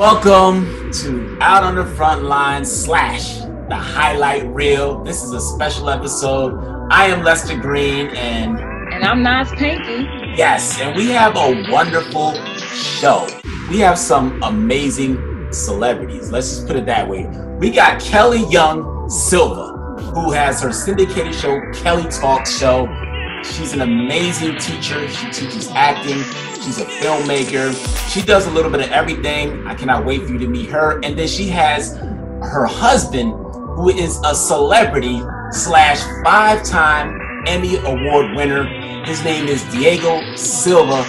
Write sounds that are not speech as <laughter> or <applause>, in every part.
Welcome to Out on the Front Line slash the highlight reel. This is a special episode. I am Lester Green and and I'm Nas Panky. Yes, and we have a wonderful show. We have some amazing celebrities. Let's just put it that way. We got Kelly Young Silva, who has her syndicated show, Kelly Talk Show. She's an amazing teacher. She teaches acting. She's a filmmaker. She does a little bit of everything. I cannot wait for you to meet her. And then she has her husband, who is a celebrity slash five-time Emmy Award winner. His name is Diego Silva.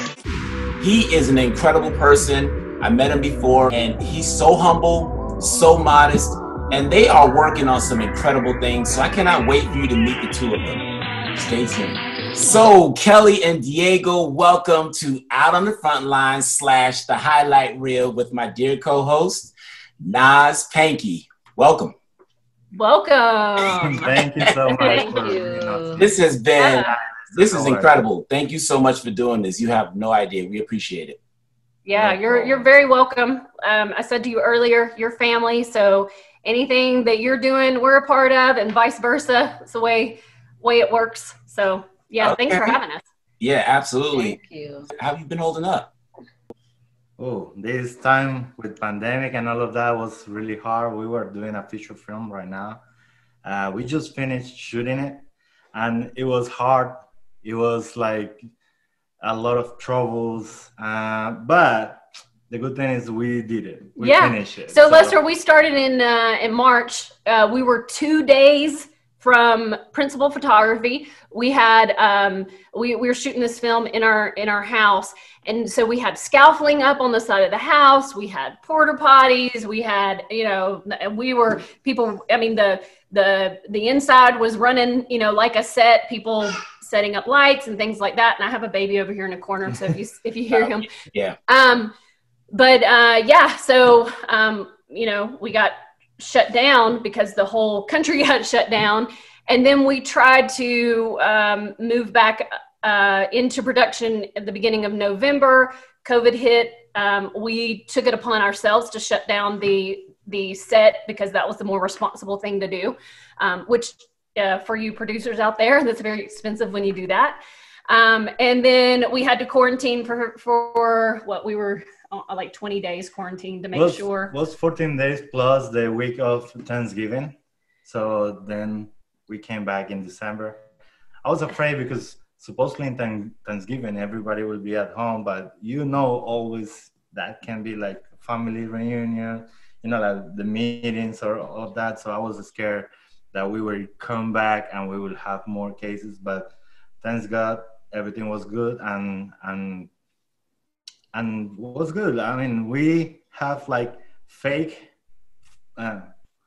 He is an incredible person. I met him before, and he's so humble, so modest, and they are working on some incredible things. So I cannot wait for you to meet the two of them. Stay tuned. So, Kelly and Diego, welcome to Out on the Front Line slash the highlight reel with my dear co-host, Nas Panky. Welcome. Welcome. <laughs> Thank you so much. Thank for, you. know, This has been Yeah. this is incredible. Thank you so much for doing this. You have no idea. We appreciate it. Yeah, you're you're very welcome. Um, I said to you earlier, your family. So anything that you're doing, we're a part of, and vice versa. It's the way way it works. So yeah, thanks for having us. Yeah, absolutely. Thank you. How have you been holding up? Oh, this time with pandemic and all of that was really hard. We were doing a feature film right now. Uh, we just finished shooting it, and it was hard. It was like a lot of troubles, uh, but the good thing is we did it. We Yeah. finished it. So, Lester, we started in uh, in March. Uh, we were two days from principal photography. We had um, we, we were shooting this film in our in our house, and so we had scaffolding up on the side of the house. We had porta potties. We had you know we were people. I mean the the the inside was running you know like a set. People setting up lights and things like that. And I have a baby over here in a corner, so if you <laughs> if you hear him, Yeah. um, but uh, yeah, so um, you know, we got shut down because the whole country <laughs> got shut down, and then we tried to um, move back uh, into production at the beginning of November. COVID hit. Um, we took it upon ourselves to shut down the the set because that was the more responsible thing to do. Um, which uh, for you producers out there, <laughs> that's very expensive when you do that. Um, and then we had to quarantine for for what we were Uh, like 20 days quarantine to make was, sure. was 14 days plus the week of Thanksgiving. So then we came back in December. I was afraid because supposedly in Thanksgiving everybody will be at home, but you know always that can be like family reunion, you know, like the meetings or all that. So I was scared that we will come back and we will have more cases, but thanks God everything was good and and and was good. I mean, we have like fake, uh,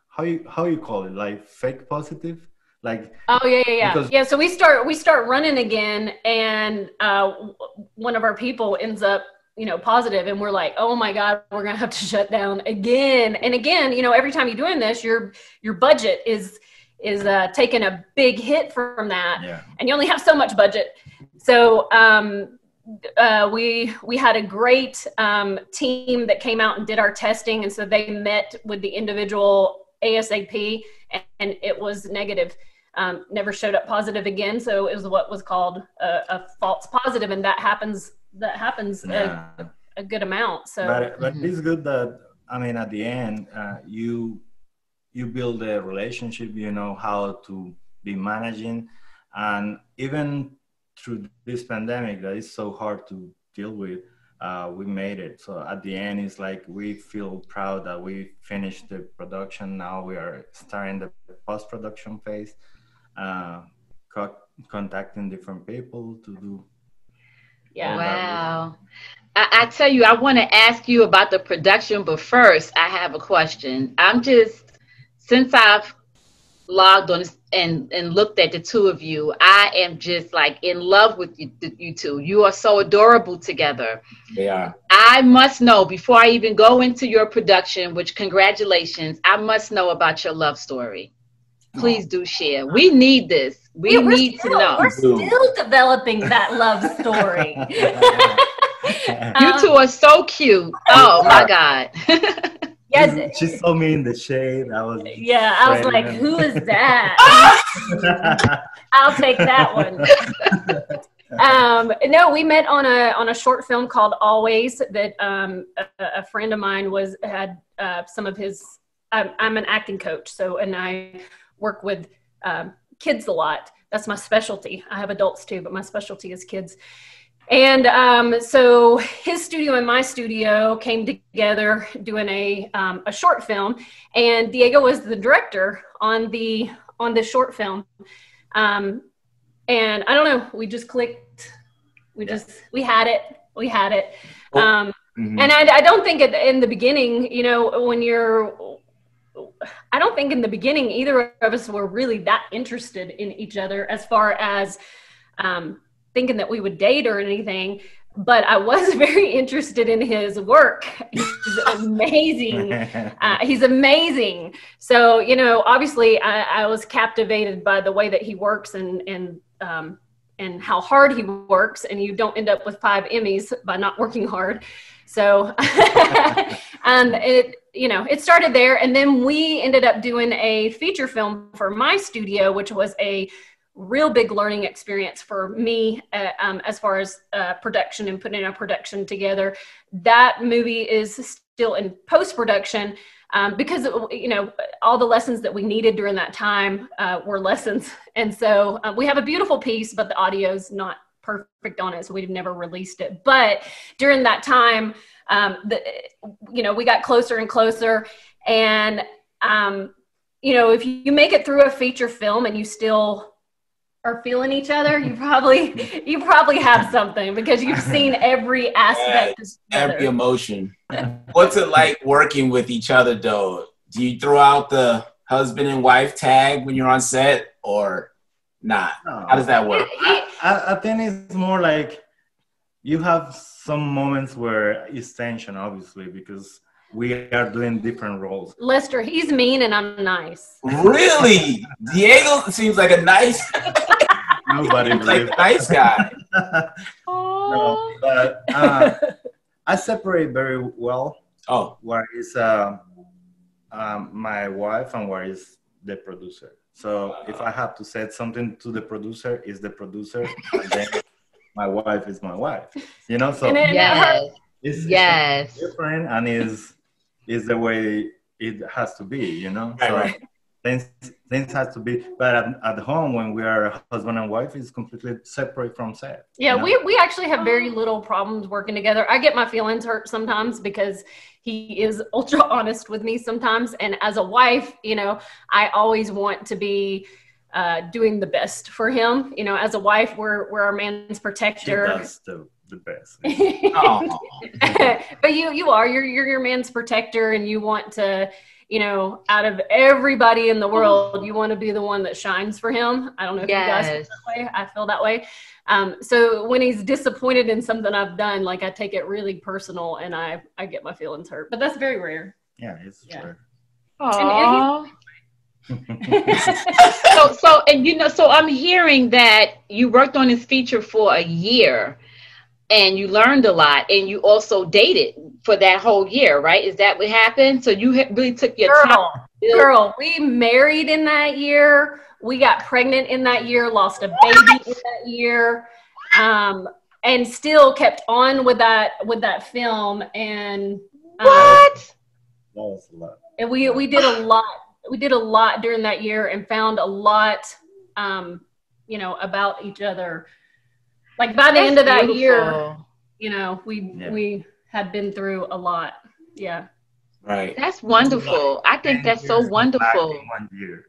how you how you call it, like fake positive, like Oh yeah, yeah, yeah. Yeah. So we start we start running again, and uh, one of our people ends up you know positive, and we're like, oh my god, we're gonna have to shut down again and again. You know, every time you're doing this, your your budget is is uh, taking a big hit from that. yeah, and you only have so much budget. So um, uh, we we had a great um, team that came out and did our testing, and so they met with the individual ASAP, and, and it was negative. Um, never showed up positive again, so it was what was called a, a false positive, and that happens. That happens yeah. a, a good amount. So but but it's good that I mean at the end uh, you you build a relationship. You know how to be managing, and even through this pandemic that is so hard to deal with. Uh, we made it. So at the end, it's like we feel proud that we finished the production. Now we are starting the post production phase, uh, co- contacting different people to do yeah. Wow. I, I tell you, I want to ask you about the production, but first, I have a question. I'm just, since I've logged on and, and looked at the two of you, I am just like in love with you, you two. You are so adorable together. They are. I must know before I even go into your production, which congratulations, I must know about your love story. Please do share. We need this. We Yeah, need still, to know. We're still developing that love story. <laughs> You two are so cute. Oh my God. <laughs> Yes. She saw me in the shade. I was. Yeah, I was like, who is <laughs> that? <laughs> I'll take that one. <laughs> um, no, we met on a on a short film called Always that um, a, a friend of mine was had uh, some of his. I'm, I'm an acting coach, so and I work with um, kids a lot. That's my specialty. I have adults too, but my specialty is kids. And um, so his studio and my studio came together doing a um, a short film, and Diego was the director on the on this short film. Um, and I don't know, we just clicked. We just we had it. We had it. Um, Mhm. and I, I don't think at the, in the beginning, you know, when you're, I don't think in the beginning either of us were really that interested in each other as far as um, thinking that we would date or anything. But I was <laughs> very interested in his work. He's amazing. <laughs> Uh, he's amazing. So, you know, obviously I, I was captivated by the way that he works and, and, um, and how hard he works. And you don't end up with five Emmys by not working hard. So, <laughs> um, it, you know, it started there. And then we ended up doing a feature film for my studio, which was a real big learning experience for me uh, um, as far as uh, production and putting a production together. That movie is still in post production um, because you know all the lessons that we needed during that time uh, were lessons, <laughs> and so uh, we have a beautiful piece, but the audio's not perfect on it, so we've never released it. But during that time, um, the, you know, we got closer and closer, and um, you know, if you make it through a feature film and you still are feeling each other, you probably <laughs> you probably have something because you've seen <laughs> every aspect of each Every emotion. <laughs> What's it like working with each other, though? Do you throw out the husband and wife tag when you're on set, or not? No. How does that work? I, I, I think it's more like you have some moments where it's tension, obviously, because we are doing different roles. Lester, he's mean and I'm nice. Really? Diego seems like a nice, Nobody <laughs> like a nice guy. no, but uh, <laughs> I separate very well Oh, where is uh, um, my wife and where is the producer. So if I have to say something to the producer, is the producer, and then <laughs> my wife is my wife. You know, so And then- Yes. it's, it's Yes. different and is is the way it has to be. You know, Right, so right. things things has to be. But at, at home, when we are husband and wife, it's completely separate from set. Yeah, you know? we, we actually have very little problems working together. I get my feelings hurt sometimes because he is <laughs> ultra honest with me sometimes. And as a wife, you know, I always want to be uh, doing the best for him. You know, as a wife, we're, we're our man's she protector. does the, the best. <laughs> but you you are you're you're your man's protector and you want to you know out of everybody in the world you want to be the one that shines for him i don't know if you guys feel that way i feel that way um, so when he's disappointed in something i've done like i take it really personal and i i get my feelings hurt but that's very rare yeah, it's Yeah. true. Aw. <laughs> so so and you know so i'm hearing that you worked on this feature for a year and you learned a lot and you also dated for that whole year right? Is that what happened? So you really took your time girl girl we married in that year. We got pregnant in that year lost a baby in that year um, and still kept on with that with that film and um, what? That was a lot. and we we did a <sighs> lot we did a lot during that year and found a lot um, you know about each other like by the end of that That's year you know we Yeah. we had been through a lot yeah right. that's wonderful i think that's so wonderful One year.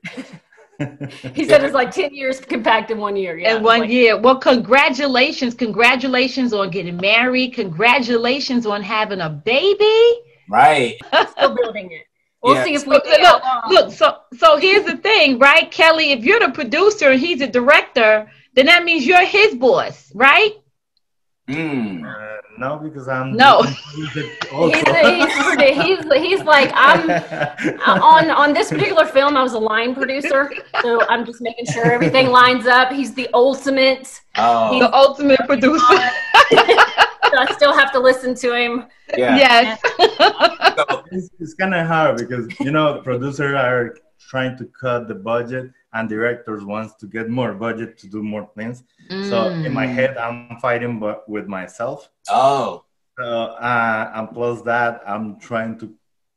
<laughs> he said it's like 10 years compact in one year yeah in one Like, year. Well, congratulations. Congratulations on getting married. Congratulations on having a baby. Right. <laughs> still building it we'll Yeah. see if we Look, look, look, so so here's the thing, right? Kelly, if you're the producer and he's the director, then that means you're his boss, right? Mm. Uh, no, because I'm No. he's, also. <laughs> he's, he's, he's like i'm Uh, <laughs> on on this particular film, I was a line producer, so I'm just making sure everything lines up. He's the ultimate. Oh, The ultimate producer. <laughs> I still have to listen to him. Yeah. Yes. It's, it's kind of hard because you know producers are trying to cut the budget and directors wants to get more budget to do more things. So in my Mm. head, I'm fighting but with myself. oh, So, uh, and plus that, I'm trying to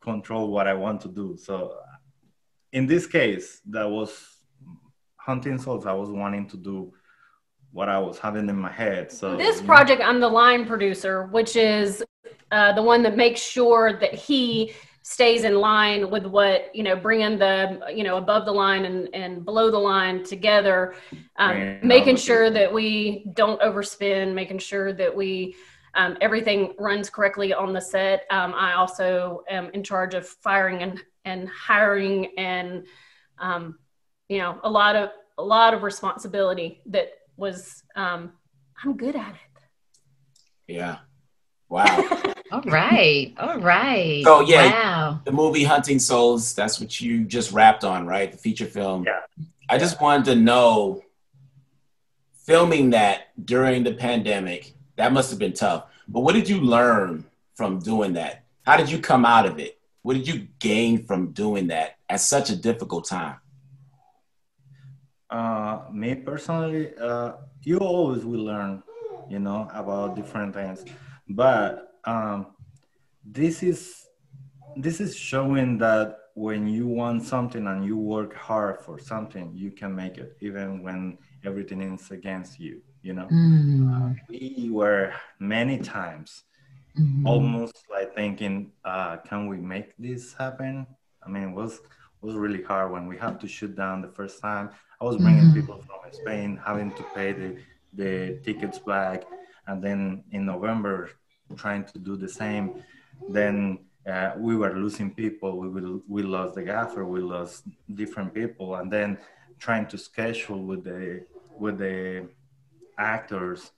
control what I want to do. So, in this case, that was hunting souls. I was wanting to do what I was having in my head. So This project, I'm the line producer, which is uh, the one that makes sure that he stays in line with what you know, bringing the you know above the line and and below the line together, um, making sure that we don't overspend, making sure that we um, everything runs correctly on the set. Um, I also am in charge of firing and and hiring and um, you know a lot of a lot of responsibility that was um, I'm good at it. yeah. Wow. <laughs> All right. All right. So, yeah. Wow. the movie Hunting Souls, that's what you just wrapped on, right? The feature film. Yeah. I just wanted to know filming that during the pandemic, that must have been tough. But what did you learn from doing that? How did you come out of it? What did you gain from doing that at such a difficult time? Uh, me personally, uh, you always will learn, you know, about different things. But um, this is this is showing that when you want something and you work hard for something, you can make it, even when everything is against you. You know, Mm. we were many times Mhm. almost like thinking, uh, can we make this happen? I mean, it was was really hard when we had to shoot down the first time. I was bringing Mhm. people from Spain, having to pay the the tickets back, and then in November trying to do the same. Then uh, we were losing people. We will we lost the gaffer. We lost different people, and then trying to schedule with the with the actors.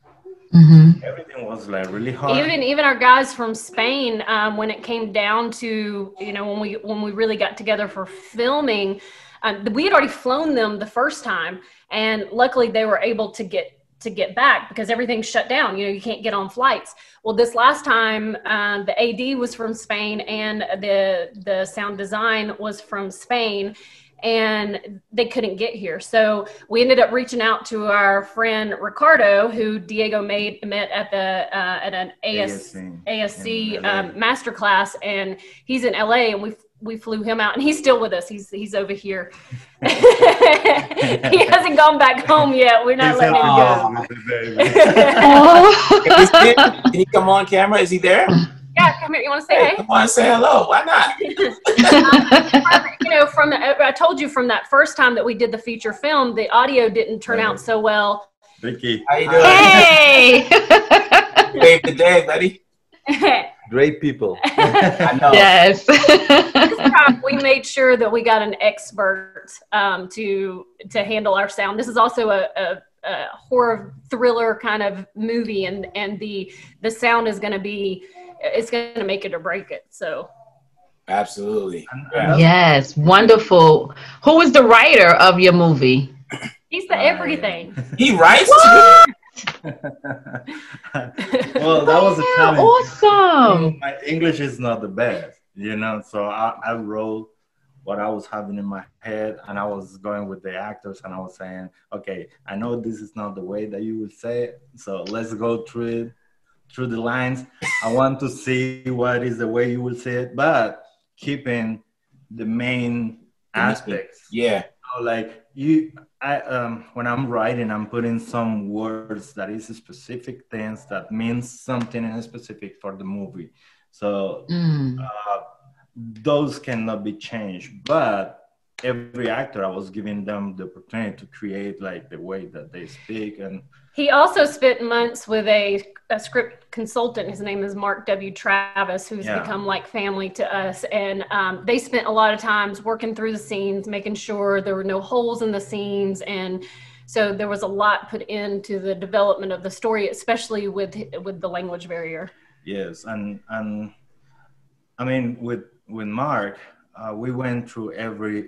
Mhm. Everything was like really hard. even even our guys from Spain, um, when it came down to you know when we when we really got together for filming, um, we had already flown them the first time, and luckily they were able to get to get back because everything's shut down. You know, you can't get on flights. Well, this last time, uh, the AD was from Spain and the the sound design was from Spain, and they couldn't get here. So we ended up reaching out to our friend Ricardo, who Diego made met at the uh, at an AS, ASC ASC um, masterclass, and he's in LA, and we we flew him out, and he's still with us. He's he's over here. <laughs> <laughs> he hasn't gone back home yet. We're not He's letting him go. happy with the baby. Oh. Can he, see- can he come on camera? Is he there? yeah, come here. You want to say Hey, hey? come on, say hello. Why not? <laughs> Um, you know, from the, I told you from that first time that we did the feature film, the audio didn't turn out so well. Ricky. How you doing? hey. Save the day, buddy. Great people. <laughs> I know. yes. we made sure that we got an expert um, to to handle our sound. This is also a, a, a horror thriller kind of movie, and and the the sound is going to be it's going to make it or break it. So Absolutely. Yeah. yes. Wonderful. Who is the writer of your movie? he's the yeah. everything. He writes too. <laughs> well, that was a challenge. Awesome. Mm, my English is not the best, you know. So I, I wrote what I was having in my head, and I was going with the actors, and I was saying, okay, I know this is not the way that you would say it, so let's go through it, through the lines. I want to see what is the way you will say it, but keeping the main aspects. Yeah. Know, like you i um when i'm writing i'm putting some words that is specific things that means something in specific for the movie so Mm. uh, those cannot be changed but every actor i was giving them the opportunity to create like the way that they speak and He also spent months with a, a script consultant. His name is Mark W. Travis, who's Yeah. become like family to us. And um, they spent a lot of times working through the scenes, making sure there were no holes in the scenes. And so there was a lot put into the development of the story, especially with with the language barrier. yes and and i mean with with mark uh, we went through every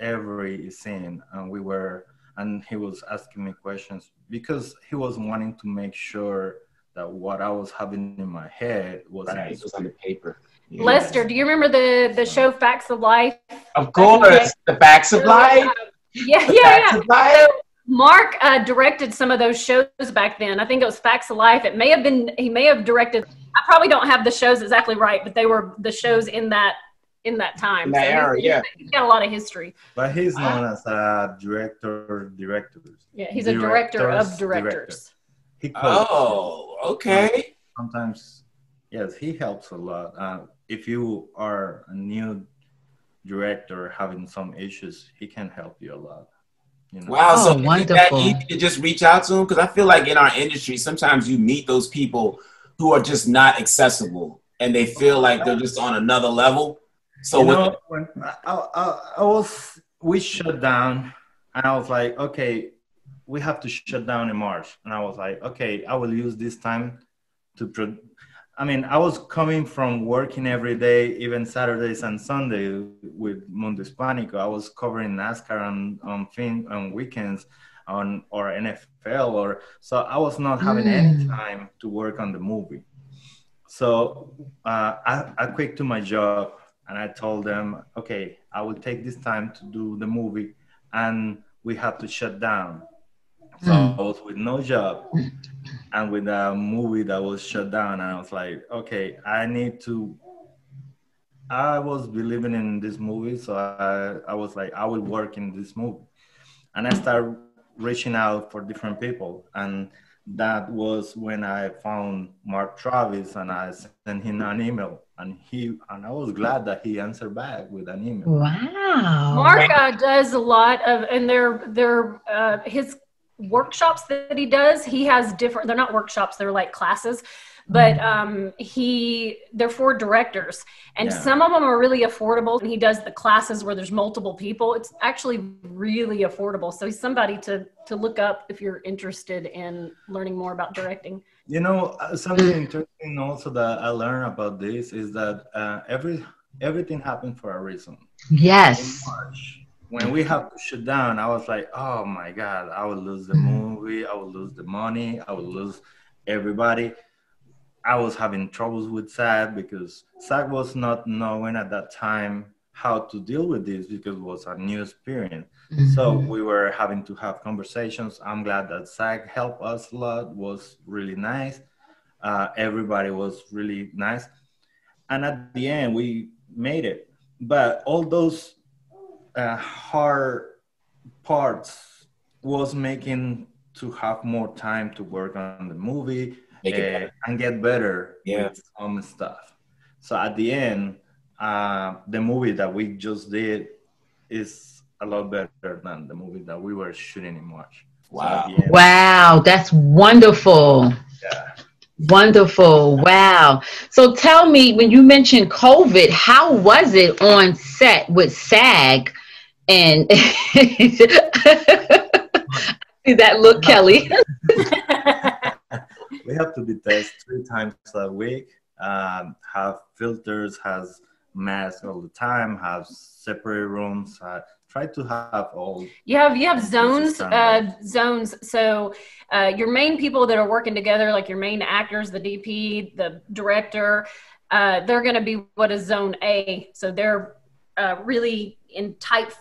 every scene and we were and he was asking me questions because he was wanting to make sure that what I was having in my head was Right, it was on the paper. Yeah. Lester, do you remember the the show Facts of Life? Of course, the facts of life. Yeah, The yeah, yeah. life. So Mark uh, directed some of those shows back then. I think it was Facts of Life. It may have been he may have directed. I probably don't have the shows exactly right, but they were the shows in that in that time. In that So era, he's- yeah. he's got a lot of history. But he's known as a director, directors. Yeah, he's a director of Directors, directors. He coaches. Oh, okay. sometimes yes he helps a lot uh, if you are a new director having some issues he can help you a lot you know Wow. Oh, so is that wonderful. easy to just reach out to him? Because I feel like in our industry, sometimes you meet those people who are just not accessible and they feel like they're just on another level. So you with know, when I, I, I was we shut down and i was like okay we have to shut down in march. And i was like okay i will use this time to pro- i mean i was coming from working every day even saturdays and sunday with mundo hispanico i was covering nascar on on fin on weekends on or nfl or so i was not having any Mm. time to work on the movie. So uh, I, I quit to my job and I told them, okay, I will take this time to do the movie and we have to shut down. So Mm. I was with no job and with a movie that was shut down. And I was like, okay, I need to. I was believing in this movie. So I, I was like, I will work in this movie. And I started reaching out for different people. And that was when I found Mark Travis and I sent him an email. And he and I was glad that he answered back with an email. Wow. Mark uh, does a lot of, and they're they're uh, his workshops that he does. He has different. They're not workshops. They're like classes, but um, he they're for directors, and Yeah. some of them are really affordable. And he does the classes where there's multiple people. It's actually really affordable. So he's somebody to to look up if you're interested in learning more about directing. You know, uh, something interesting also that I learned about this is that uh, every everything happened for a reason. In Yes. March, when we have to shut down, I was like, oh my God, I will lose the movie, I will lose the money, I will lose everybody. I was having troubles with SAG because SAG was not knowing at that time how to deal with this because it was a new experience. So Mm-hmm. we were having to have conversations. I'm glad that SAG helped us a lot, was really nice. Uh, everybody was really nice. And at the end, we made it. But all those uh, hard parts was making to have more time to work on the movie Make it uh, better. and get better Yeah. with some stuff. So at the end, uh, the movie that we just did is a lot better than the movie that we were shooting in March. Wow. at the end, Wow, that's wonderful. yeah. Wonderful. Wow. So tell me, when you mentioned COVID, how was it on set with SAG? And <laughs> see that look, Kelly. <laughs> we have to be tested three times a week. Um, have filters, has masks all the time, have separate rooms. Uh, try to have all. You have you have zones uh, zones. So uh, your main people that are working together, like your main actors, the DP, the director, uh, they're going to be what is zone A. So they're uh, really in tight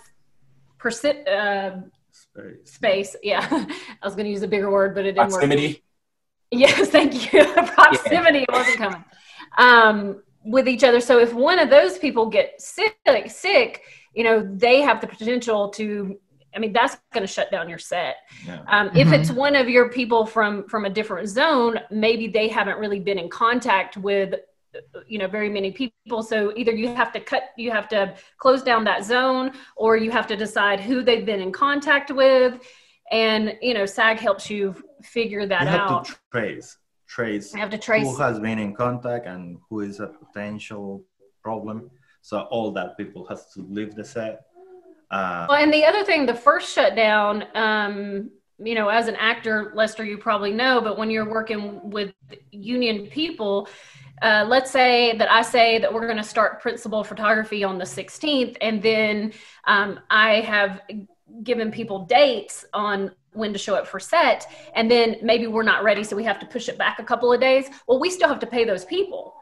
persi- uh, space. space. Yeah, <laughs> I was going to use a bigger word, but it didn't work. Proximity. Yes, thank you. <laughs> Proximity wasn't coming. Um, with each other. So if one of those people get sick, sick, you know, they have the potential to. I mean, that's going to shut down your set. Yeah. Um, If Mhm. it's one of your people from from a different zone, maybe they haven't really been in contact with, you know, very many people. So either you have to cut, you have to close down that zone, or you have to decide who they've been in contact with, and you know, SAG helps you figure that you have out. to trace, trace I have to trace. who has been in contact and who is a potential problem. So all that people has to leave the set. Uh, Well, and the other thing, the first shutdown, um, you know, as an actor, Lester, you probably know, but when you're working with union people, uh, let's say that I say that we're going to start principal photography on the 16th, and then um, I have given people dates on when to show up for set and then maybe we're not ready so we have to push it back a couple of days. Well we still have to pay those people.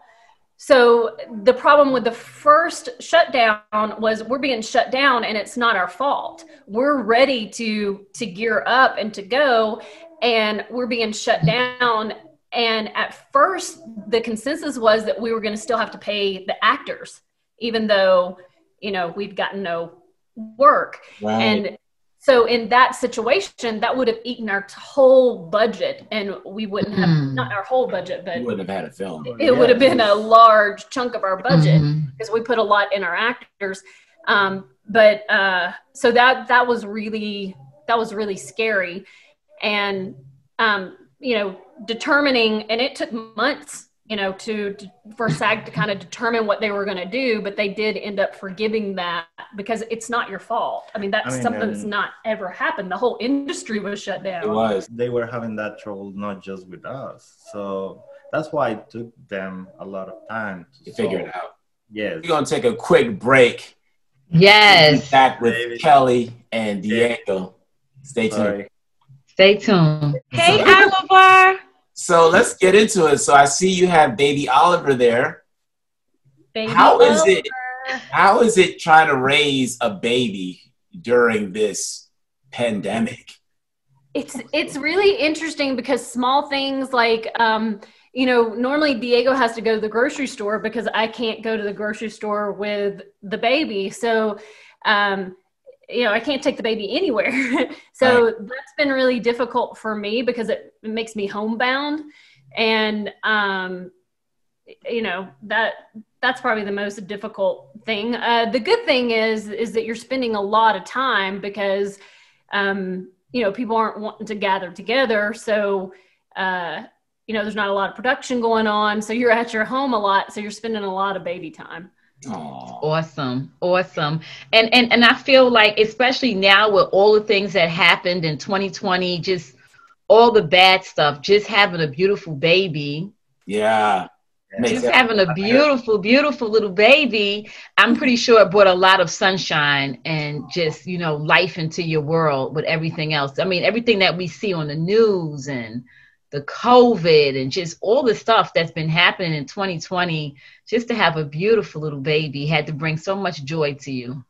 So the problem with the first shutdown was we're being shut down and it's not our fault. We're ready to to gear up and to go and we're being shut down. And at first the consensus was that we were going to still have to pay the actors even though you know we'd gotten no work. Right. and so in that situation that would have eaten our whole budget and we wouldn't have Mm. not our whole budget but you wouldn't have had a film. it would have been a large chunk of our budget Mhm. because we put a lot in our actors um, but uh, so that that was really that was really scary and um, you know determining and it took months you know to, to for sag to kind of determine what they were going to do but they did end up forgiving that because it's not your fault i mean that's I mean, something that's not ever happened the whole industry was shut down It was. they were having that trouble not just with us. So that's why it took them a lot of time to To figure it out. Yes. We're gonna take a quick break. Yes. Back with Baby. Kelly and Diego. Stay tuned. Sorry. Stay tuned. Hey, So- Oliver. So let's get into it. So I see you have baby Oliver there. Baby How is it? How is it trying to raise a baby during this pandemic? it's it's really interesting because small things like um you know normally diego has to go to the grocery store because i can't go to the grocery store with the baby so um you know i can't take the baby anywhere. <laughs> So that's been really difficult for me because it, it makes me homebound. And um you know that that's probably the most difficult thing. Uh, the good thing is is that you're spending a lot of time because um you know people aren't wanting to gather together. So uh you know there's not a lot of production going on. So you're at your home a lot. So you're spending a lot of baby time Aw. Awesome. Awesome. And and and I feel like especially now with all the things that happened in 2020, just all the bad stuff, just having a beautiful baby, Yeah. Just having a beautiful, beautiful little baby, I'm pretty sure it brought a lot of sunshine and just, you know, life into your world with everything else. I mean, everything that we see on the news and the COVID and just all the stuff that's been happening in 2020, just to have a beautiful little baby had to bring so much joy to you,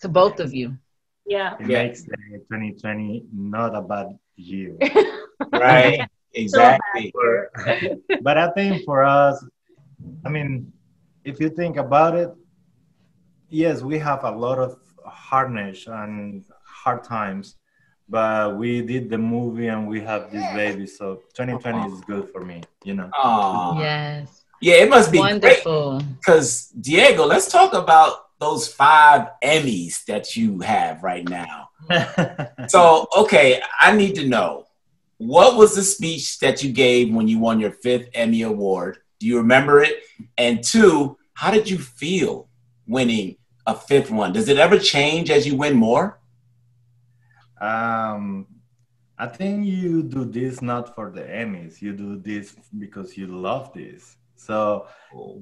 to both of you. yeah It makes the 2020 not a bad year. <laughs> Right. <laughs> Exactly. For- but I think for us, I mean, if you think about it, yes, we have a lot of hardness and hard times, but we did the movie and we have this baby, so 2020 is good for me, you know. Aw. Yes. Yeah, it must be Wonderful. because Diego. Let's talk about those five Emmys that you have right now. <laughs> So, okay, I need to know what was the speech that you gave when you won your fifth Emmy Award? Do you remember it? And two, how did you feel winning a fifth one? Does it ever change as you win more? Um, I think you do this not for the Emmys. You do this because you love this. So,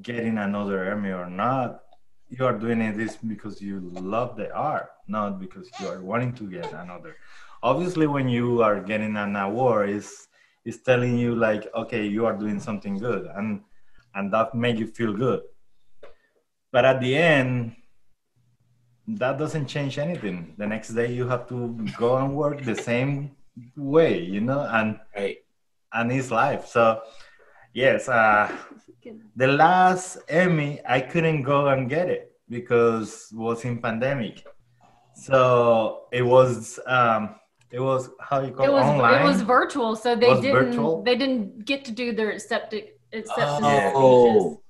getting another Emmy or not, you are doing this because you love the art, not because you are wanting to get another. Obviously, when you are getting an award, is is telling you like, okay, you are doing something good, and and that make you feel good. But at the end, that doesn't change anything. The next day you have to go and work the same way, you know, and Right. and it's life. So yes, uh, the last Emmy I couldn't go and get it because it was in pandemic. So it was um, it was how you call it it, was online. it was virtual so they didn't virtual? they didn't get to do their acceptance acceptance speeches Oh,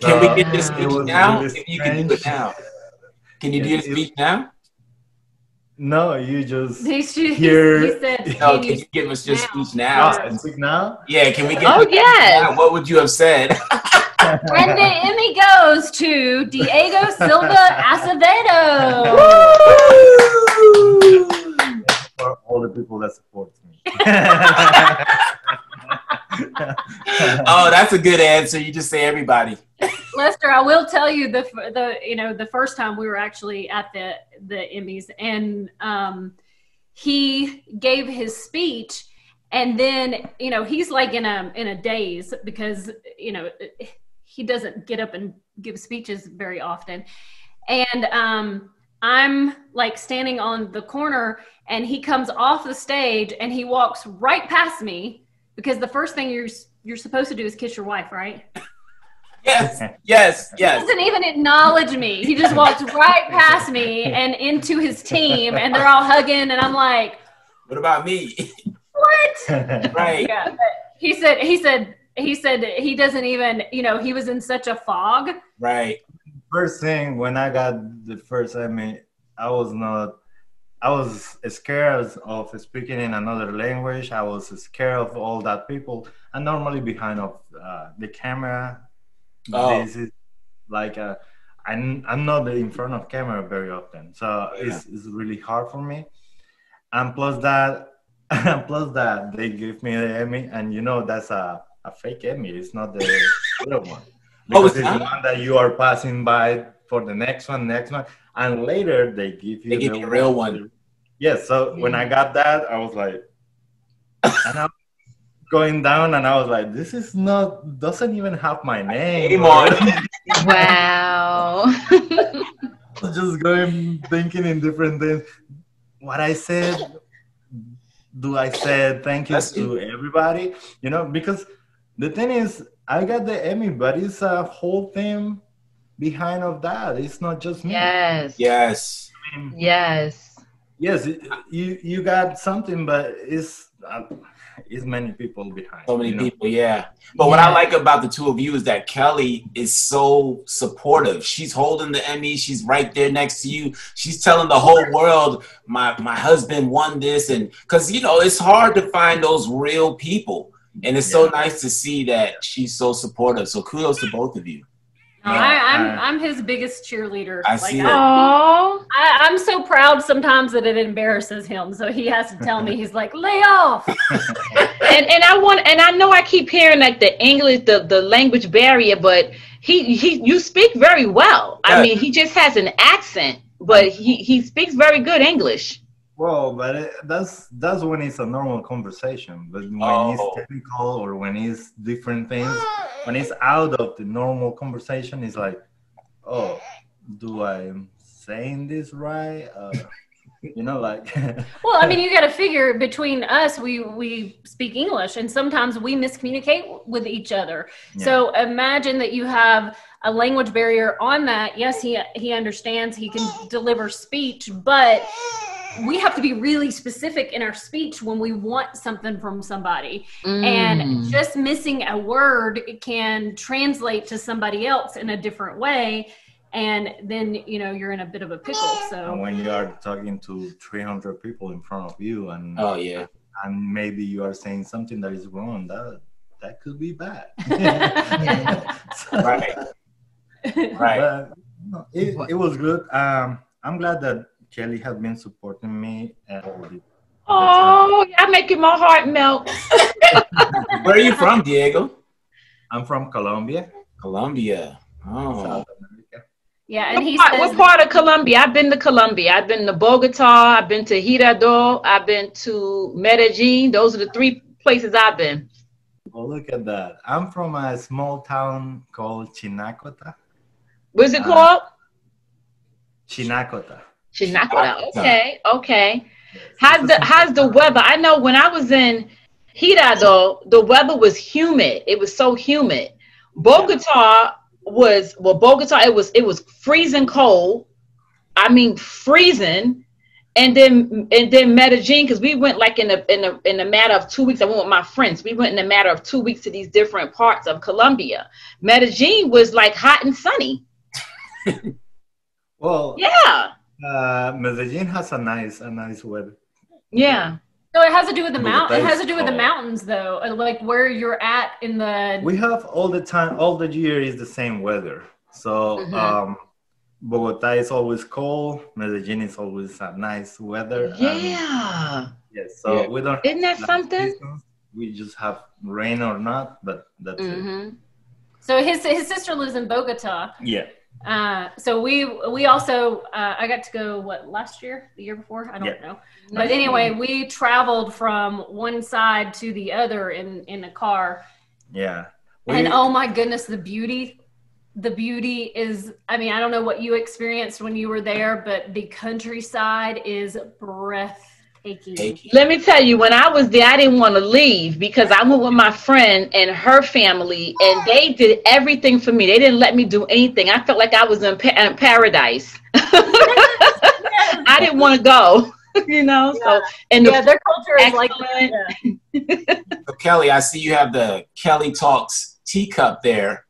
can we get this So, it was now? really If you can do it now, can you do Yeah, the it- speech now? No, you just he, he, Here- he said No, can can you you give us your speech ah, now? and speak now. Yeah, can we get? Oh, the yes. What would you have said? and the <laughs> Emmy goes to Diego Silva Acevedo. for all the people that support me. <laughs> oh, that's a good answer. You just say everybody. <laughs> Lester, I will tell you the the you know the first time we were actually at the the Emmys and um he gave his speech and then you know he's like in a in a daze because you know he doesn't get up and give speeches very often. And um i'm like standing on the corner and he comes off the stage and he walks right past me because the first thing you're you're supposed to do is kiss your wife right Yes, <laughs> yes, he yes. doesn't even acknowledge me he just walks right past me and into his team and they're all hugging and i'm like What about me? what <laughs> right. yeah he said he said he said he doesn't even you know he was in such a fog Right. first thing when I got the first I mean, I was not. I was scared of speaking in another language. I was scared of all that people. And normally behind of uh, the camera, Oh. this is like uh, I'm I'm not in front of camera very often, so it's, it's really hard for me. And plus that, <laughs> plus that they give me the Emmy, and you know that's a, a fake Emmy. It's not the real one. <laughs> Oh, Because it's it's the one that you are passing by for the next one, next one, and later they give you They give the you real one. Yes. so when I got that, I was like, <laughs> and I was going down, and I was like, this is not doesn't even have my name. Name on <laughs> Wow. <laughs> Just going thinking in different things. What I said, do I say thank you That's to everybody? You know, because the thing is, I got the Emmy, but it's a whole thing behind of that. It's not just me. yes. Yes. I mean, Yes. yes, it- you you got something, but it's uh, it's many people behind. So many you know? people, yeah. But what I like about the two of you is that Kelly is so supportive. She's holding the Emmy. She's right there next to you. She's telling the whole world, my my husband won this, and because you know it's hard to find those real people, and it's so nice to see that she's so supportive. So kudos to both of you. No, Yeah, I, I'm I- I'm his biggest cheerleader. I Like, see it. I, Oh. I, I'm so proud sometimes that it embarrasses him. So he has to tell me he's like, lay off. <laughs> and and I want and I know I keep hearing like the English the the language barrier, but he he you speak very well. Yeah. I mean, he just has an accent, but he he speaks very good English. Well, but it, that's that's when it's a normal conversation. But when Oh. it's technical or when it's different things, when it's out of the normal conversation, it's like, oh, do I saying this right? Uh, <laughs> you know, like <laughs> Well, I mean, you got to figure between us, we we speak English, and sometimes we miscommunicate with each other. So imagine that you have a language barrier on that. Yes, he he understands, he can deliver speech, but we have to be really specific in our speech when we want something from somebody. Mm. And just missing a word can translate to somebody else in a different way. And then, you know, you're in a bit of a pickle. and So, when you are talking to 300 people in front of you, and Oh yeah. and maybe you are saying something that is wrong, that that could be bad. So- <laughs> <laughs> Right. Right. But no, it, it was good. Um, I'm glad that Kelly has been supporting me. And Oh, y'all making my heart melt. <laughs> Where are you from, Diego? I'm from Colombia, Colombia. Oh. South America. yeah. And he what, part, what part of Colombia? I've been to Colombia. I've been to Bogota. I've been to Hirado. I've been to Medellin. Those are the three places I've been. Oh, look at that. I'm from a small town called Chinacota. What's it Uh, called? Chinacota. Chinacota. Okay, okay. How's the how's the weather? I know when I was in Hirado, the weather was humid. It was so humid. Bogota was well, Bogota. It was it was freezing cold. I mean freezing. And then and then Medellin, because we went like in a in a in a matter of two weeks. I went with my friends. We went in a matter of two weeks to these different parts of Colombia. Medellin was like hot and sunny. <laughs> Well, Yeah, uh, Medellin has a nice, a nice weather. Yeah. So it has to do with the Well, mount. It has to do with the mountains, though, like where you're at in the. We have all the time, all the year is the same weather. So Mhm. um, Bogota is always cold. Medellin is always a nice weather. and- Yeah. yes. So Yeah. we don't. Isn't that have something? seasons. We just have rain or not, but that's it. hmm So his his sister lives in Bogota, Yeah. Uh, so we we also uh, I got to go what last year, the year before, I don't Yeah. know. But anyway, we traveled from one side to the other in in a car, Yeah. and oh my goodness, the beauty, the beauty is. I mean, I don't know what you experienced when you were there, but the countryside is breathtaking. Taking. Let me tell you, when I was there, I didn't want to leave because I went with my friend and her family, and they did everything for me. They didn't let me do anything. I felt like I was in, pa- in paradise. <laughs> I didn't want to go, <laughs> you know. So, and Yeah, the their culture is like excellent. that. <laughs> So Kelly, I see you have the Kelly Talks teacup there.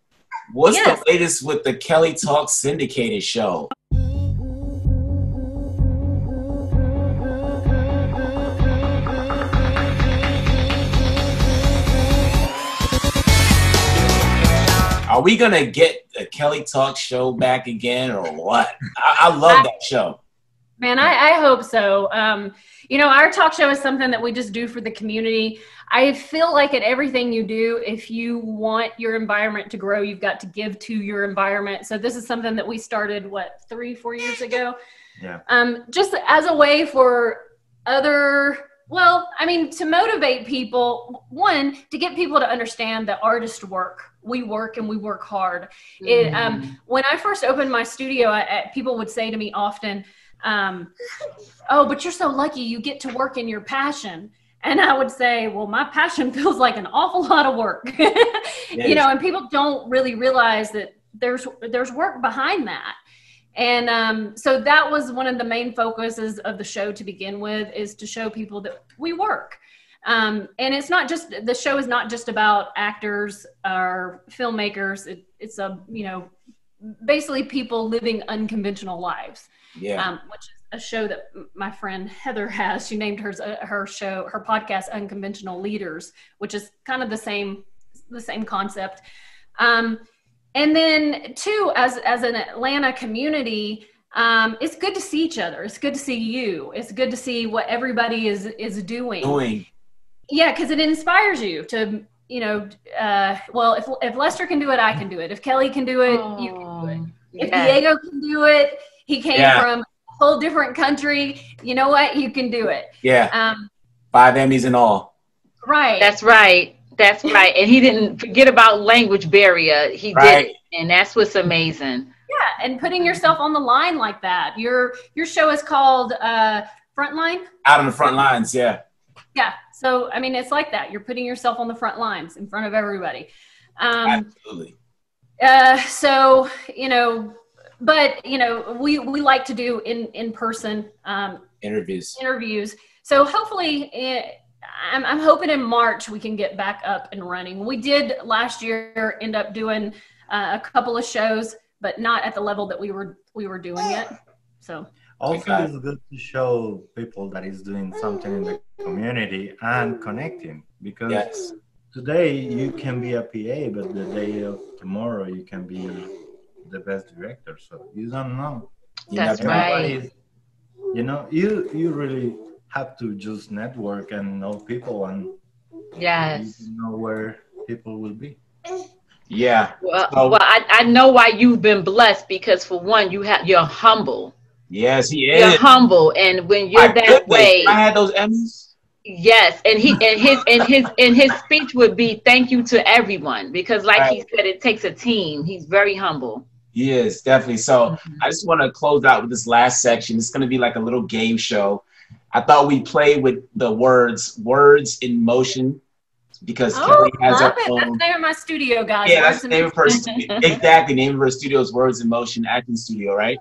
What's Yes. the latest with the Kelly Talks syndicated show? Are we gonna get the Kelly Talk show back again or what? I, I love that show. Man, I, I hope so. Um, you know, our talk show is something that we just do for the community. I feel like at everything you do, if you want your environment to grow, you've got to give to your environment. So this is something that we started, what, three, four years ago? Yeah. Um, just as a way for other, well, I mean, to motivate people, one, to get people to understand that artists work. We work and we work hard. It, um, when I first opened my studio, I, I, people would say to me often, um, "Oh, but you're so lucky you get to work in your passion." And I would say, "Well, my passion <laughs> feels like an awful lot of work." <laughs> you know, and people don't really realize that there's there's work behind that. And um, so that was one of the main focuses of the show to begin with, is to show people that we work. Um, and it's not just the show is not just about actors or filmmakers. It, it's a you know basically people living unconventional lives, Yeah. um, which is a show that my friend Heather has. She named hers uh, her show her podcast Unconventional Leaders, which is kind of the same the same concept. Um, and then two, as as an Atlanta community, um, it's good to see each other. It's good to see you. It's good to see what everybody is is doing Doing. yeah because it inspires you to you know uh, well if, if lester can do it i can do it if kelly can do it you can do it if Yes. diego can do it he came Yeah. from a whole different country you know what you can do it Yeah. um, Five Emmys in all. right That's right. That's right. And he didn't forget about language barrier. He Right. did it. And that's what's amazing. yeah and putting yourself on the line like that your your show is called uh, frontline Out on the front lines. Yeah. yeah so i mean it's like that you're putting yourself on the front lines in front of everybody um, Absolutely. uh, so you know but you know we we like to do in in person um, Interviews. interviews so hopefully eh, I'm, I'm hoping in march we can get back up and running we did last year end up doing uh, a couple of shows but not at the level that we were we were doing it so Also, it's good to show people that is doing something in the community and connecting because Yes. today you can be a PA, but the day of tomorrow you can be the best director. So you don't know. That's never know. right. You know, you you really have to just network and know people, and Yes. you know where people will be. Yeah. Well, So- well I, I know why you've been blessed because for one, you have you're humble. Yes, he is You're humble, and when you're My that goodness, way, I had those Emmys. yes. And he and his and his and his speech would be thank you to everyone because, like he said, it takes a team. He's very humble. Yes, definitely. So mm-hmm. I just want to close out with this last section. It's going to be like a little game show. I thought we'd play with the words, words in motion, because oh Kelly has love her it. that's own. of my studio guys Yeah, that's the name of her. stu- <laughs> exactly, name of her studio is Words in Motion Acting Studio, right?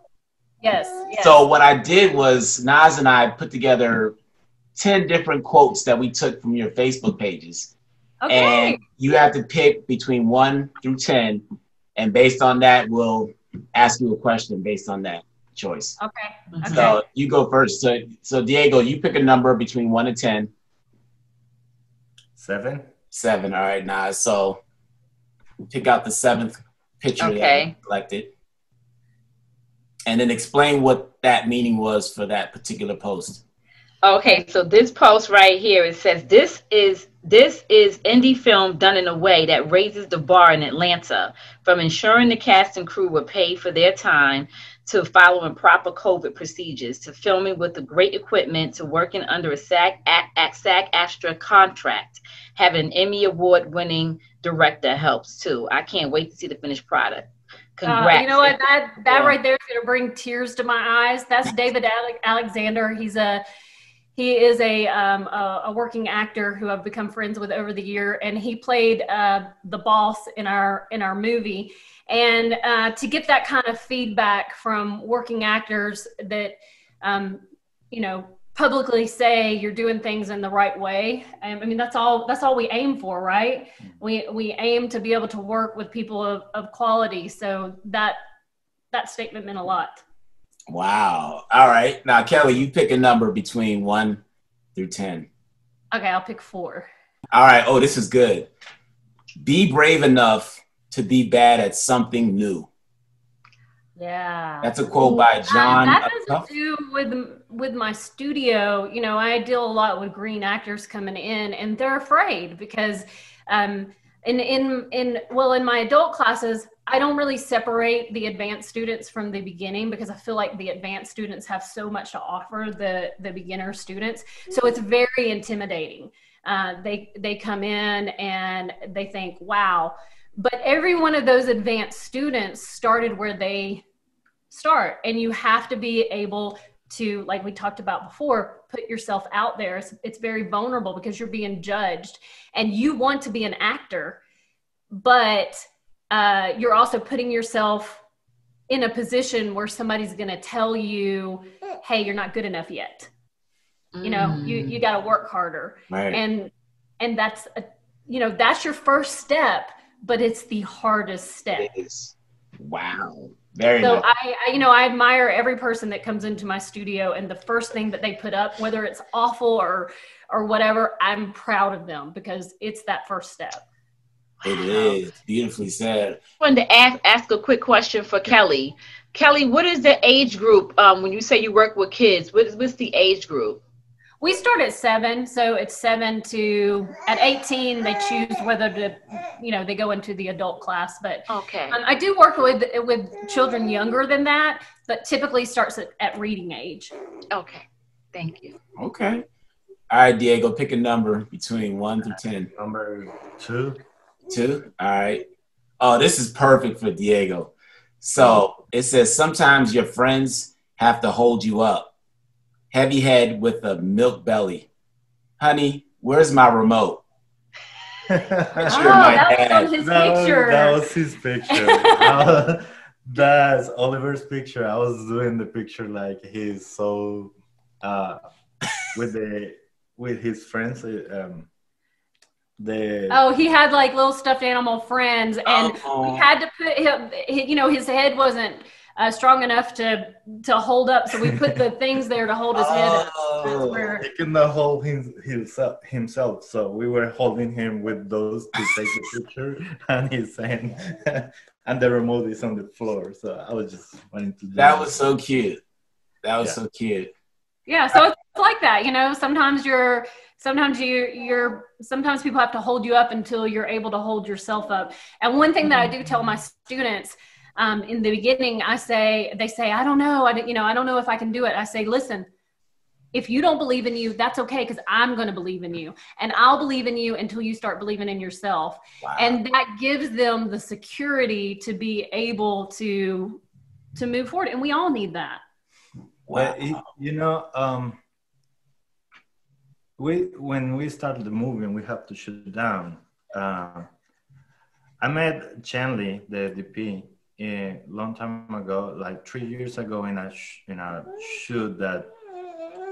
yes, yes. So what I did was Nas and I put together ten different quotes that we took from your Facebook pages, okay and you have to pick between one through ten, and based on that, we'll ask you a question based on that choice. okay okay So you go first. So, so Diego, you pick a number between one and ten. Seven. Seven. All right, Nas. So pick out the seventh picture that Okay. you collected, and then explain what that meaning was for that particular post. Okay, so this post right here it says this is This is indie film done in a way that raises the bar in Atlanta, from ensuring the cast and crew were paid for their time to following proper COVID procedures to filming with the great equipment to working under a SAG, SAG AFTRA contract. Having an Emmy Award winning director helps too. I can't wait to see the finished product. Congrats. Uh, you know what? That that right there is going to bring tears to my eyes. That's David Alexander. He's a he is a, um, a, a, working actor who I've become friends with over the year, and he played uh, the boss in our in our movie. And uh, to get that kind of feedback from working actors that, um, you know, publicly say you're doing things in the right way. I mean, that's all. That's all we aim for, right? We we aim to be able to work with people of, of quality. So that that statement meant a lot. Wow. All right. Now, Kelly, you pick a number between one through 10. Okay, I'll pick four. All right. Oh, this is good. Be brave enough to be bad at something new. Yeah. That's a quote by John. that has to do with with my studio. You know, I deal a lot with green actors coming in, and they're afraid because um, in in in well in my adult classes i don't really separate the advanced students from the beginning because i feel like the advanced students have so much to offer the the beginner students. So it's very intimidating. Uh, they they come in and they think wow. But every one of those advanced students started where they start and you have to be able to like we talked about before put yourself out there. It's, it's, very vulnerable because you're being judged and you want to be an actor but uh, you're also putting yourself in a position where somebody's going to tell you hey you're not good enough yet. Mm. you know you you got to work harder. Right. and and that's a, you know that's your first step but it's the hardest step. Wow very so nice. I, I, you know, I admire every person that comes into my studio, and the first thing that they put up, whether it's awful or or whatever, I'm proud of them because it's that first step. It is beautifully said. I wanted to ask ask a quick question for Kelly. Kelly, what is the age group um, when you say you work with kids? What is what's the age group? We start at seven, so it's seven to at eighteen. They choose whether to, you know, they go into the adult class. But okay, um, I do work with with children younger than that, but typically starts at, at reading age. Okay, thank you. Okay, all right, Diego, pick a number between one through ten. Number two. Two. All right. Oh, this is perfect for Diego. So it says sometimes your friends have to hold you up heavy head with a milk belly. Honey, where's my remote? oh, that was his that picture. Was, that was his picture. <laughs> uh, that's Oliver's picture. I was doing the picture like he's so uh, with the with his friends. Um, the oh, he had like little stuffed animal friends, and oh. we had to put him. You know, his head wasn't uh, strong enough to to hold up. So we put the <laughs> things there to hold his head. Oh, where... He cannot hold him, himself, himself. So we were holding him with those to take the picture, <laughs> and he's saying, <laughs> and the remote is on the floor. So I was just wanting to. that, that was so cute. That was yeah. so cute. Yeah, so it's like that, you know. Sometimes you're, sometimes you, you're, sometimes people have to hold you up until you're able to hold yourself up. And one thing that I do tell my students um, in the beginning, I say, they say, I don't know. I, you know, I don't know if I can do it. I say, listen, if you don't believe in you, that's okay because I'm going to believe in you and I'll believe in you until you start believing in yourself. Wow. And that gives them the security to be able to to move forward and we all need that. Well, you know, um, we when we started the movie and we have to shoot down, uh, I met Chanley, the DP, a long time ago, like three years ago, in a in a shoot that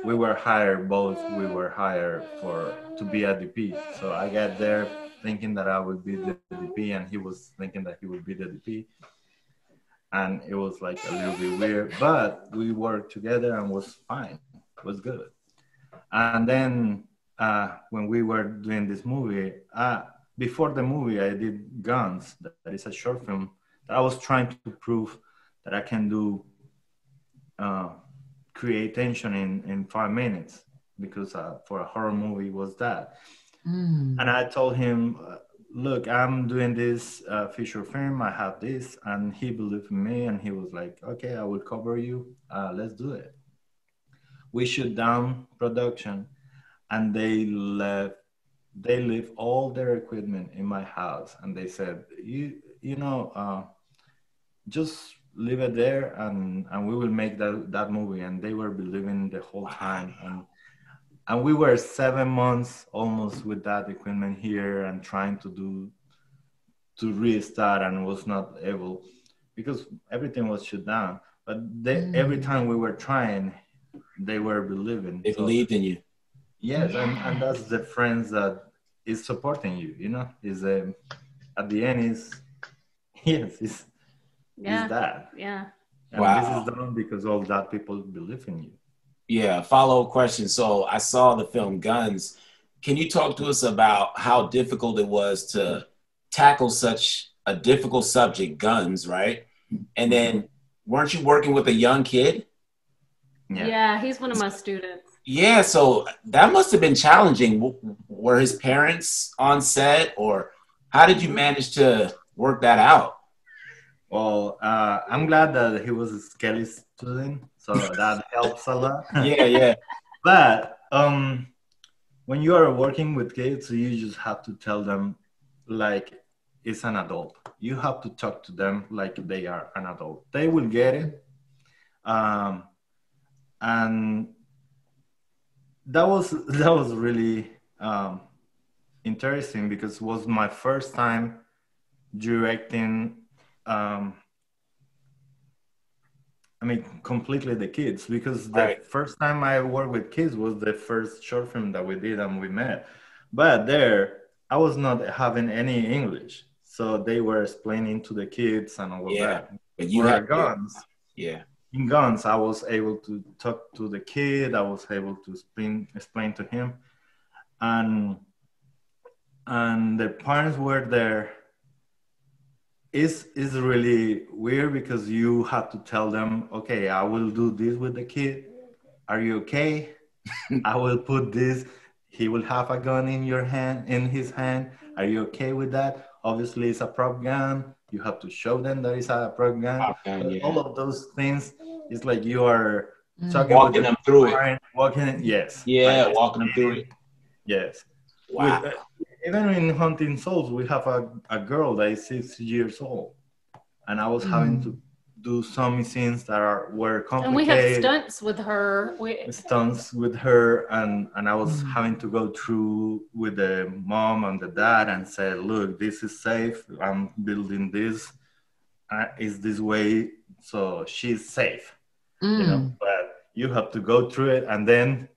we were hired both. We were hired for to be a DP. So I got there thinking that I would be the DP, and he was thinking that he would be the DP. And it was like a little bit weird, but we worked together and was fine. It was good. And then uh, when we were doing this movie, uh, before the movie, I did Guns. That is a short film I was trying to prove that I can do uh, create tension in, in five minutes because uh, for a horror movie was that. Mm. And I told him, uh, look, I'm doing this uh, feature film. I have this. And he believed in me and he was like, okay, I will cover you. Uh, let's do it. We shoot down production and they left, they leave all their equipment in my house. And they said, you, you know, uh, just leave it there and, and we will make that, that movie. And they were believing the whole time. And and we were seven months almost with that equipment here and trying to do to restart and was not able because everything was shut down but they, mm. every time we were trying they were believing they so, believed in you yes and, and that's the friends that is supporting you you know is um, at the end is <laughs> yes is yeah is that yeah and wow. this is done because all that people believe in you yeah, follow up question. So I saw the film Guns. Can you talk to us about how difficult it was to tackle such a difficult subject, guns, right? And then weren't you working with a young kid? Yeah, yeah he's one of my students. Yeah, so that must have been challenging. Were his parents on set, or how did you manage to work that out? Well, uh, I'm glad that he was a Skelly student so that <laughs> helps a lot. <laughs> yeah, yeah. <laughs> But um, when you are working with kids, you just have to tell them like it's an adult. You have to talk to them like they are an adult. They will get it. Um, and that was that was really um, interesting because it was my first time directing um, I mean, completely the kids because the right. first time I worked with kids was the first short film that we did and we met. But there, I was not having any English, so they were explaining to the kids and all yeah. of that. But you had guns. Yeah. In guns, I was able to talk to the kid. I was able to explain explain to him, and and the parents were there is is really weird because you have to tell them okay i will do this with the kid. Are you okay? <laughs> I will put this. He will have a gun in your hand in his hand. Are you okay with that? Obviously it's a prop gun. You have to show them that it's a prop gun, prop gun yeah. all of those things it's like you are mm. talking walking them through it. walking yes. Yeah like, walking them through it. yes wow with, uh, even in Hunting Souls, we have a, a girl that is six years old, and I was mm. having to do some scenes that are were complicated. And we have stunts with her. We... Stunts with her, and and I was mm. having to go through with the mom and the dad and say, look, this is safe. I'm building this. Uh, is this way so she's safe? Mm. You know, mm. but you have to go through it, and then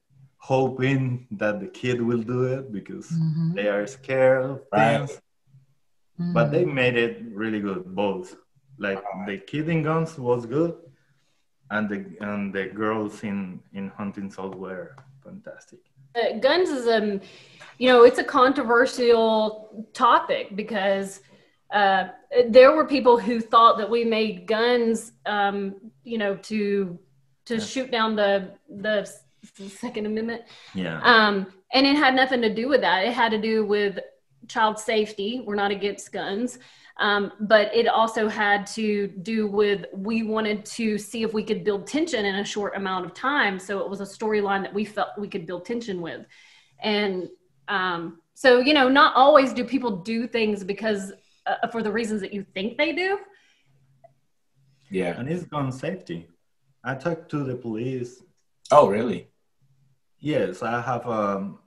hoping that the kid will do it because mm-hmm. they are scared of right. things. Mm-hmm. But they made it really good, both. Like the kid in Guns was good, and the and the girls in in Hunting Souls were fantastic. Uh, guns is um, you know, it's a controversial topic because uh, there were people who thought that we made guns, um, you know, to to shoot down the the the Second Amendment. Yeah. Um, and it had nothing to do with that. It had to do with child safety. We're not against guns. Um, but it also had to do with we wanted to see if we could build tension in a short amount of time. So it was a storyline that we felt we could build tension with. And um, so, you know, not always do people do things because uh, for the reasons that you think they do. Yeah. And it's gun safety. I talked to the police. Oh, really? Yes, I have. Um,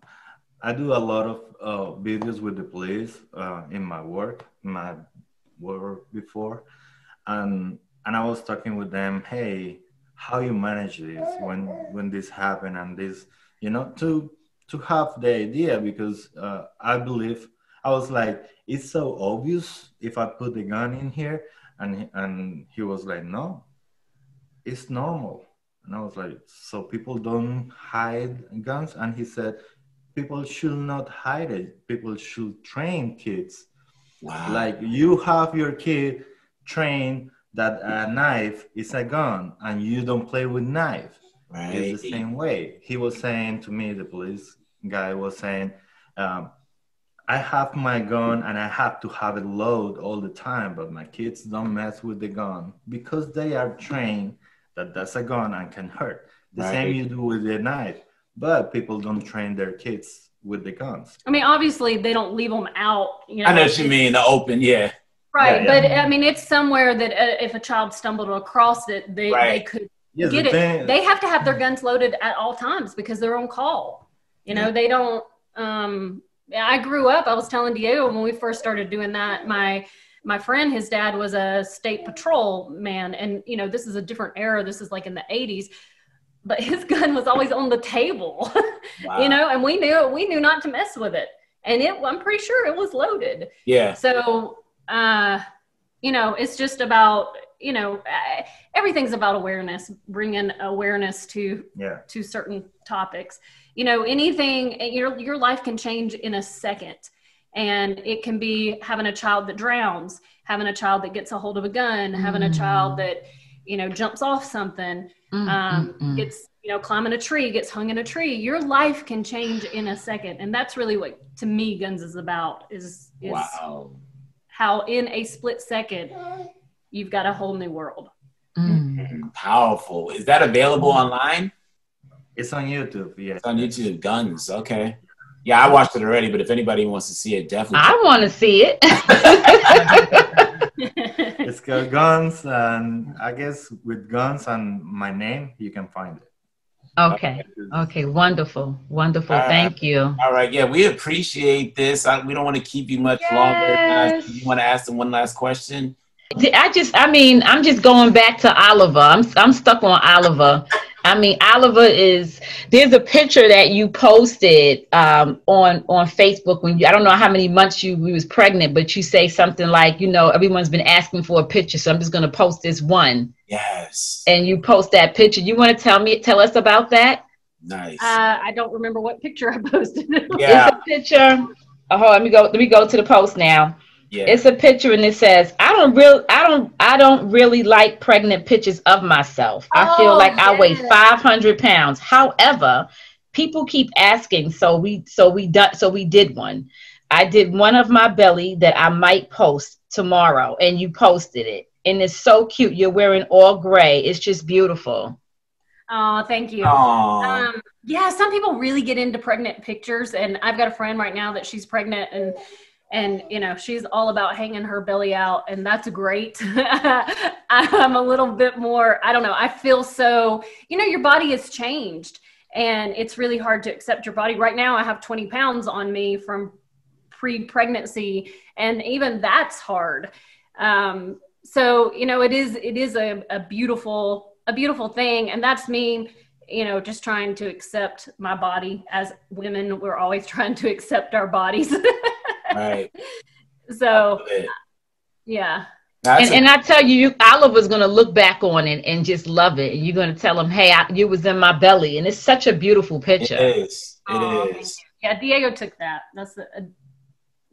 I do a lot of uh, videos with the police uh, in my work, my work before, and and I was talking with them. Hey, how you manage this when when this happened and this, you know, to to have the idea because uh, I believe I was like, it's so obvious if I put the gun in here, and and he was like, no, it's normal and I was like, so people don't hide guns? And he said, people should not hide it. People should train kids. Wow. Like you have your kid train that a knife is a gun and you don't play with knife. Right. It's the same way. He was saying to me, the police guy was saying, um, I have my gun and I have to have it load all the time, but my kids don't mess with the gun because they are trained that that's a gun and can hurt. The Right. same you do with the knife, but people don't train their kids with the guns. I mean, obviously they don't leave them out. You know, I know what you mean. The open, yeah. right? Yeah, But I mean, it's somewhere that uh, if a child stumbled across it, they they could Yes, get the it. thing- They have to have their guns loaded at all times because they're on call. You know, Yeah. they don't. Um, I grew up. I was telling Diego when we first started doing that. My my friend, his dad was a state patrol man, and you know, this is a different era. This is like in the '80s. But his <laughs> gun was always on the table, Wow. <laughs> you know, and we knew we knew not to mess with it. And it, I'm pretty sure it was loaded. Yeah. So, uh, you know, it's just about, you know, uh, everything's about awareness, bringing awareness to yeah, to certain topics. You know, anything your your life can change in a second. And it can be having a child that drowns, having a child that gets a hold of a gun, having a child that, you know, jumps off something, Mm, um, mm, mm. gets, you know, climbing a tree, gets hung in a tree. Your life can change in a second. And that's really what to me guns is about is is Wow. how in a split second you've got a whole new world. Mm. Powerful. Is that available online? it's on YouTube. Yeah, It's on YouTube. Guns. Okay. Yeah, I watched it already, but if anybody wants to see it, definitely. I want to see it. <laughs> it's got guns, and I guess with guns and my name, you can find it. okay. Okay. Wonderful. Wonderful. Uh, Thank you. All right. Yeah, we appreciate this. I, we don't want to keep you much longer. Yes. You want to ask them one last question? I just, I mean, I'm just going back to Oliver. I'm, I'm stuck on Oliver. I mean, Oliver is. There's a picture that you posted um, on on Facebook when you. I don't know how many months you, you was pregnant, but you say something like, you know, everyone's been asking for a picture, so I'm just going to post this one, Yes. and you post that picture. You want to tell me, tell us about that? Nice. Uh, I don't remember what picture I <laughs> posted. yeah. It's a picture. Oh, let me go. Let me go to the post now. Yeah. It's a picture and it says, "I don't real, I don't, I don't really like pregnant pictures of myself. I feel Oh, like I weigh 500 pounds. However, people keep asking, so we, so we done, so we did one. I did one of my belly that I might post tomorrow, and you posted it, and it's so cute. You're wearing all gray. It's just beautiful. Oh, thank you. Aw. Um, yeah, some people really get into pregnant pictures, and I've got a friend right now that she's pregnant, and and you know she's all about hanging her belly out, and that's great. <laughs> I'm a little bit more. I don't know. I feel so. You know, your body has changed, and it's really hard to accept your body. Right now, I have 20 pounds on me from pre-pregnancy, and even that's hard. Um, so you know, it is it is a, a beautiful a beautiful thing, and that's me you know, just trying to accept my body as women. We're always trying to accept our bodies. <laughs> right. <laughs> so, yeah. And, a- and I tell you, you Oliver's gonna look back on it and just love it. And you're gonna tell him, "Hey, I, you was in my belly," and it's such a beautiful picture. is. It Oh, is. Yeah, Diego took that. That's the, uh,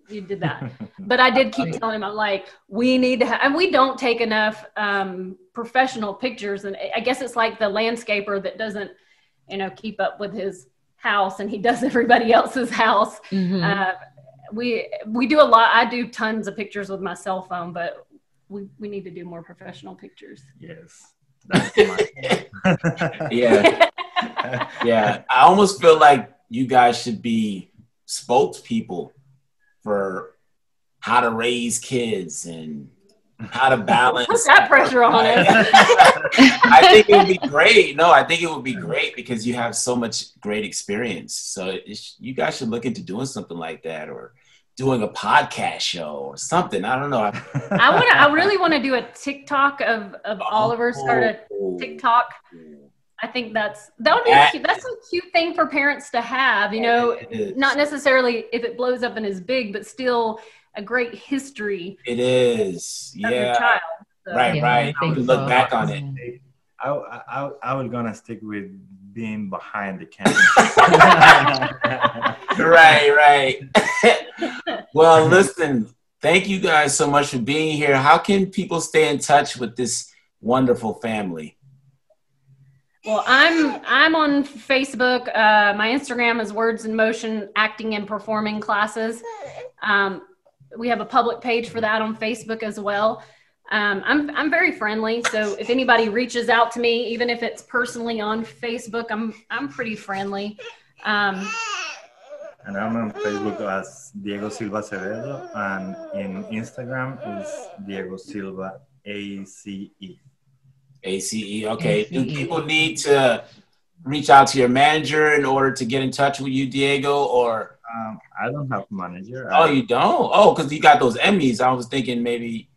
you did that. <laughs> But I did keep telling him, I'm like, we need to have, and we don't take enough um, professional pictures. And I guess it's like the landscaper that doesn't, you know, keep up with his house and he does <laughs> everybody else's house. Mhm. Uh, we we do a lot. I do tons of pictures with my cell phone, but we, we need to do more professional pictures. yes, that's my. <laughs> Yeah. Yeah. I almost feel like you guys should be spokespeople for how to raise kids and how to balance. Put that pressure on us. <laughs> I think it would be great. No, I think it would be great because you have so much great experience. So it's, you guys should look into doing something like that or doing a podcast show or something. I don't know. I want to. I really want to do a TikTok of of Oliver. Start a Oh. TikTok. I think that's that would be That- cute. That's a cute thing for parents to have. You know, not necessarily if it blows up and is big, but still a great history It is. of your Yeah. child. So- Right, Yeah, right. I think You look so. back on it. I, I, I was gonna stick with being behind the camera. <laughs> right, right. <laughs> well, listen, thank you guys so much for being here. How can people stay in touch with this wonderful family? Well, I'm I'm on Facebook. Uh, my Instagram is Words in Motion Acting and Performing Classes, Um, we have a public page for that on Facebook as well. Um, I'm I'm very friendly, so if anybody reaches out to me, even if it's personally on Facebook, I'm I'm pretty friendly. Um, and I'm on Facebook as Diego Silva Acevedo, and in Instagram is Diego Silva ACE. ACE. Okay. Do people need to reach out to your manager in order to get in touch with you, Diego, or? Um, I don't have a manager. Oh, you don't? Oh, because you got those Emmys. I was thinking maybe.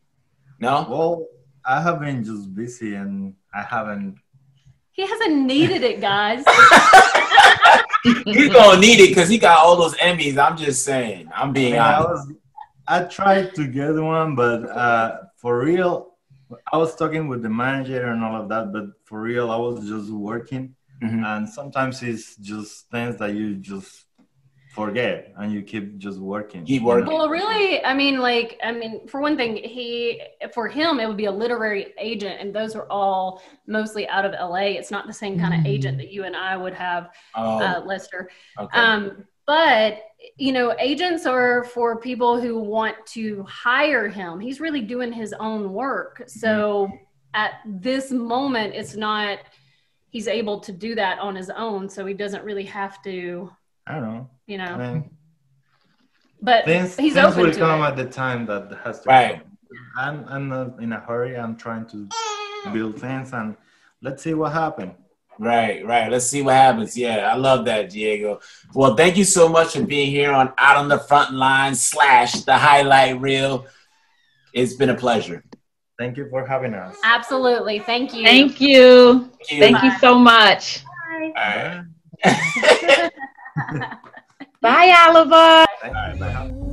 No. Well, I have been just busy, and I haven't. He hasn't needed it, guys. <laughs> <laughs> He's gonna need it because he got all those Emmys. I'm just saying. I'm being I, honest. I was. I tried to get one, but uh, for real, I was talking with the manager and all of that. But for real, I was just working, Mhm. and sometimes it's just things that you just forget and you keep just working. Keep working. Well, really, I mean, like, I mean, for one thing, he, for him, it would be a literary agent, and those are all mostly out of LA. It's not the same kind of agent that you and I would have, Oh, uh, Lester. okay. Um, but you know, agents are for people who want to hire him. He's really doing his own work. So at this moment, it's not. He's able to do that on his own, so he doesn't really have to. I don't know. You know, I mean, but things, he's things open will to come it. at the time that has to Right. come. I'm, I'm not in a hurry. I'm trying to build things and let's see what happens. Right, right. Let's see what happens. Yeah, I love that, Diego. Well, thank you so much for being here on Out on the Front Line slash the highlight reel. It's been a pleasure. Thank you for having us. Absolutely, thank you. Thank you. Thank you. Thank you so much. All right. <laughs> <laughs> Bye, Oliver. Bye.